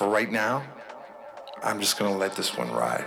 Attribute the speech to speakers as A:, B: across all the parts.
A: for right now, I'm just gonna let this one ride.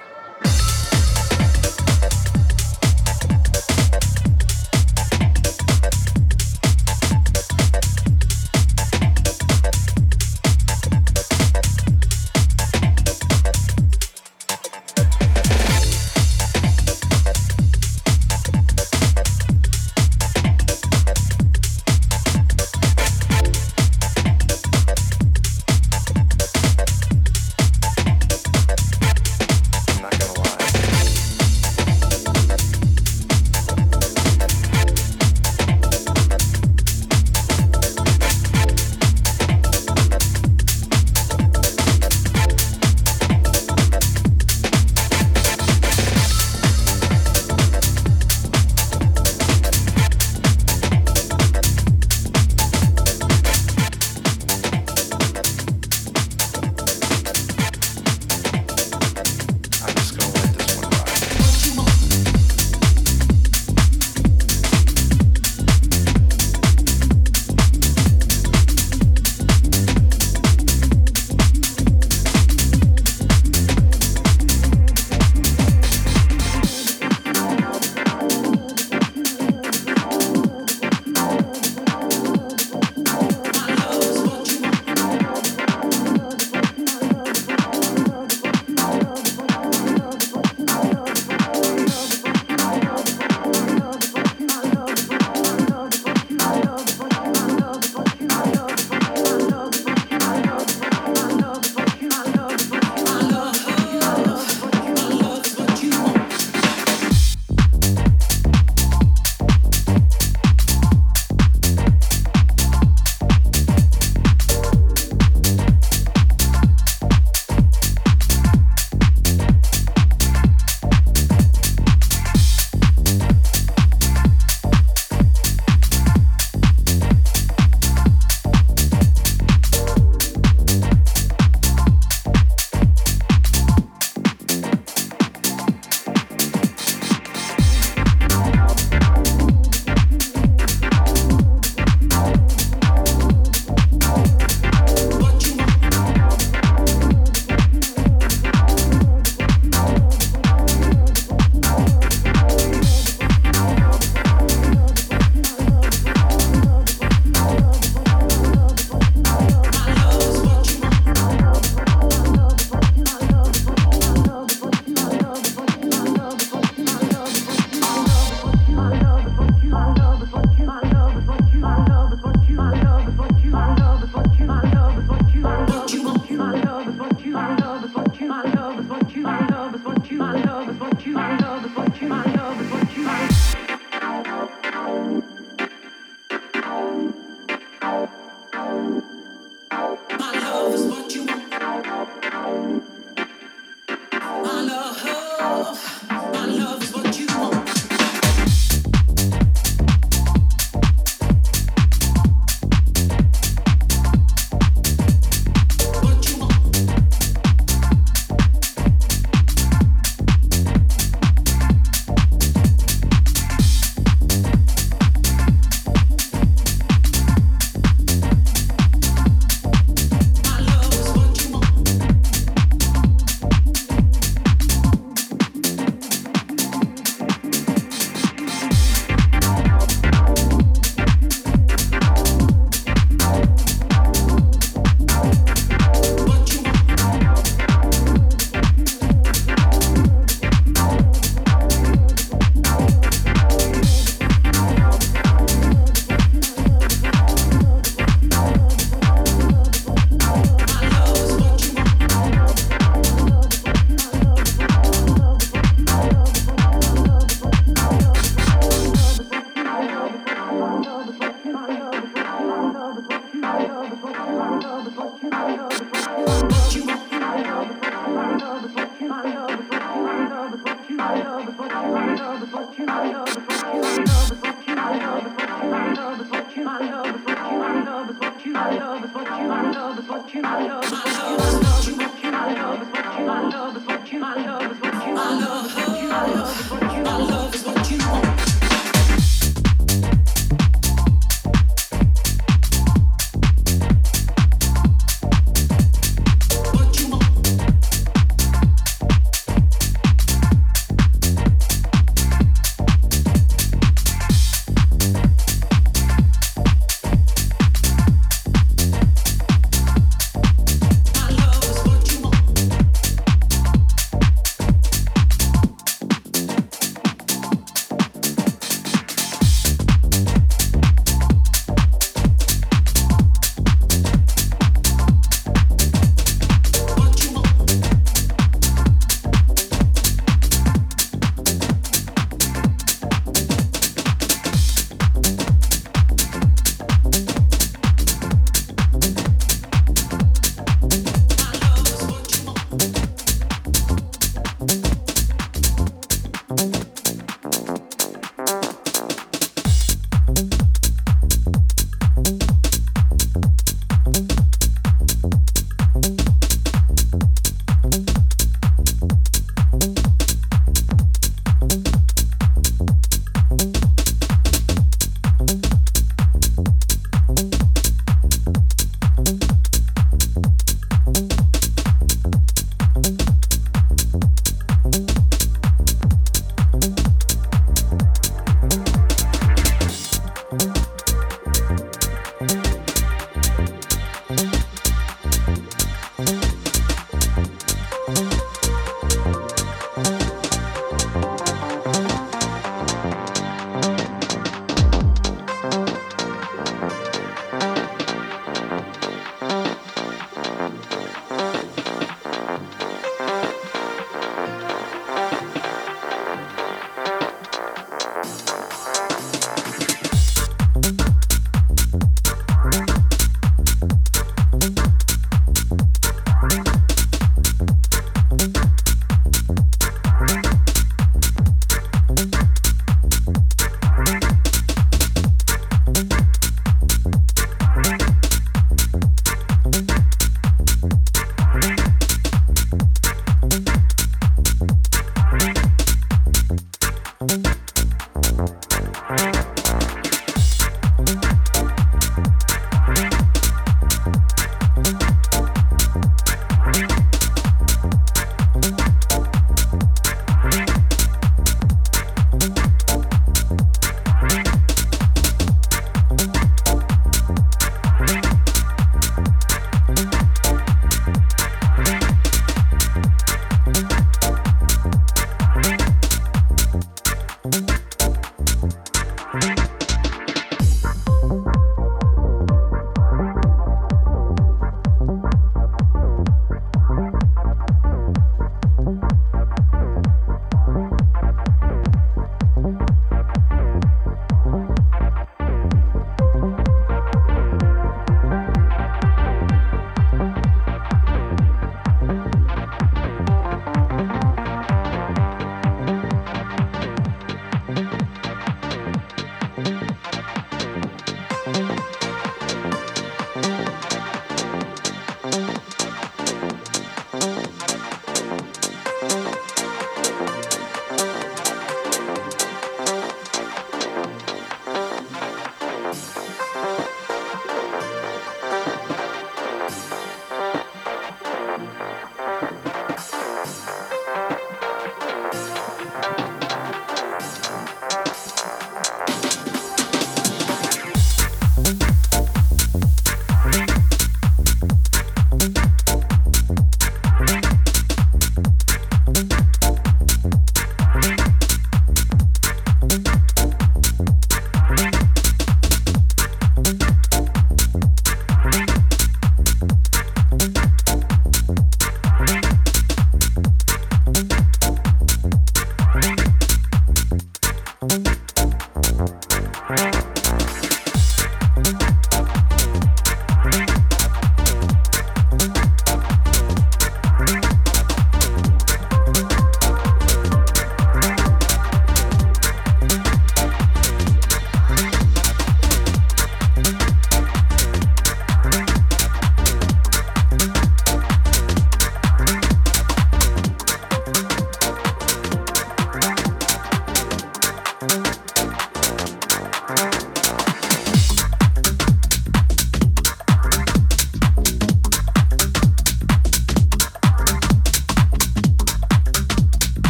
B: Thank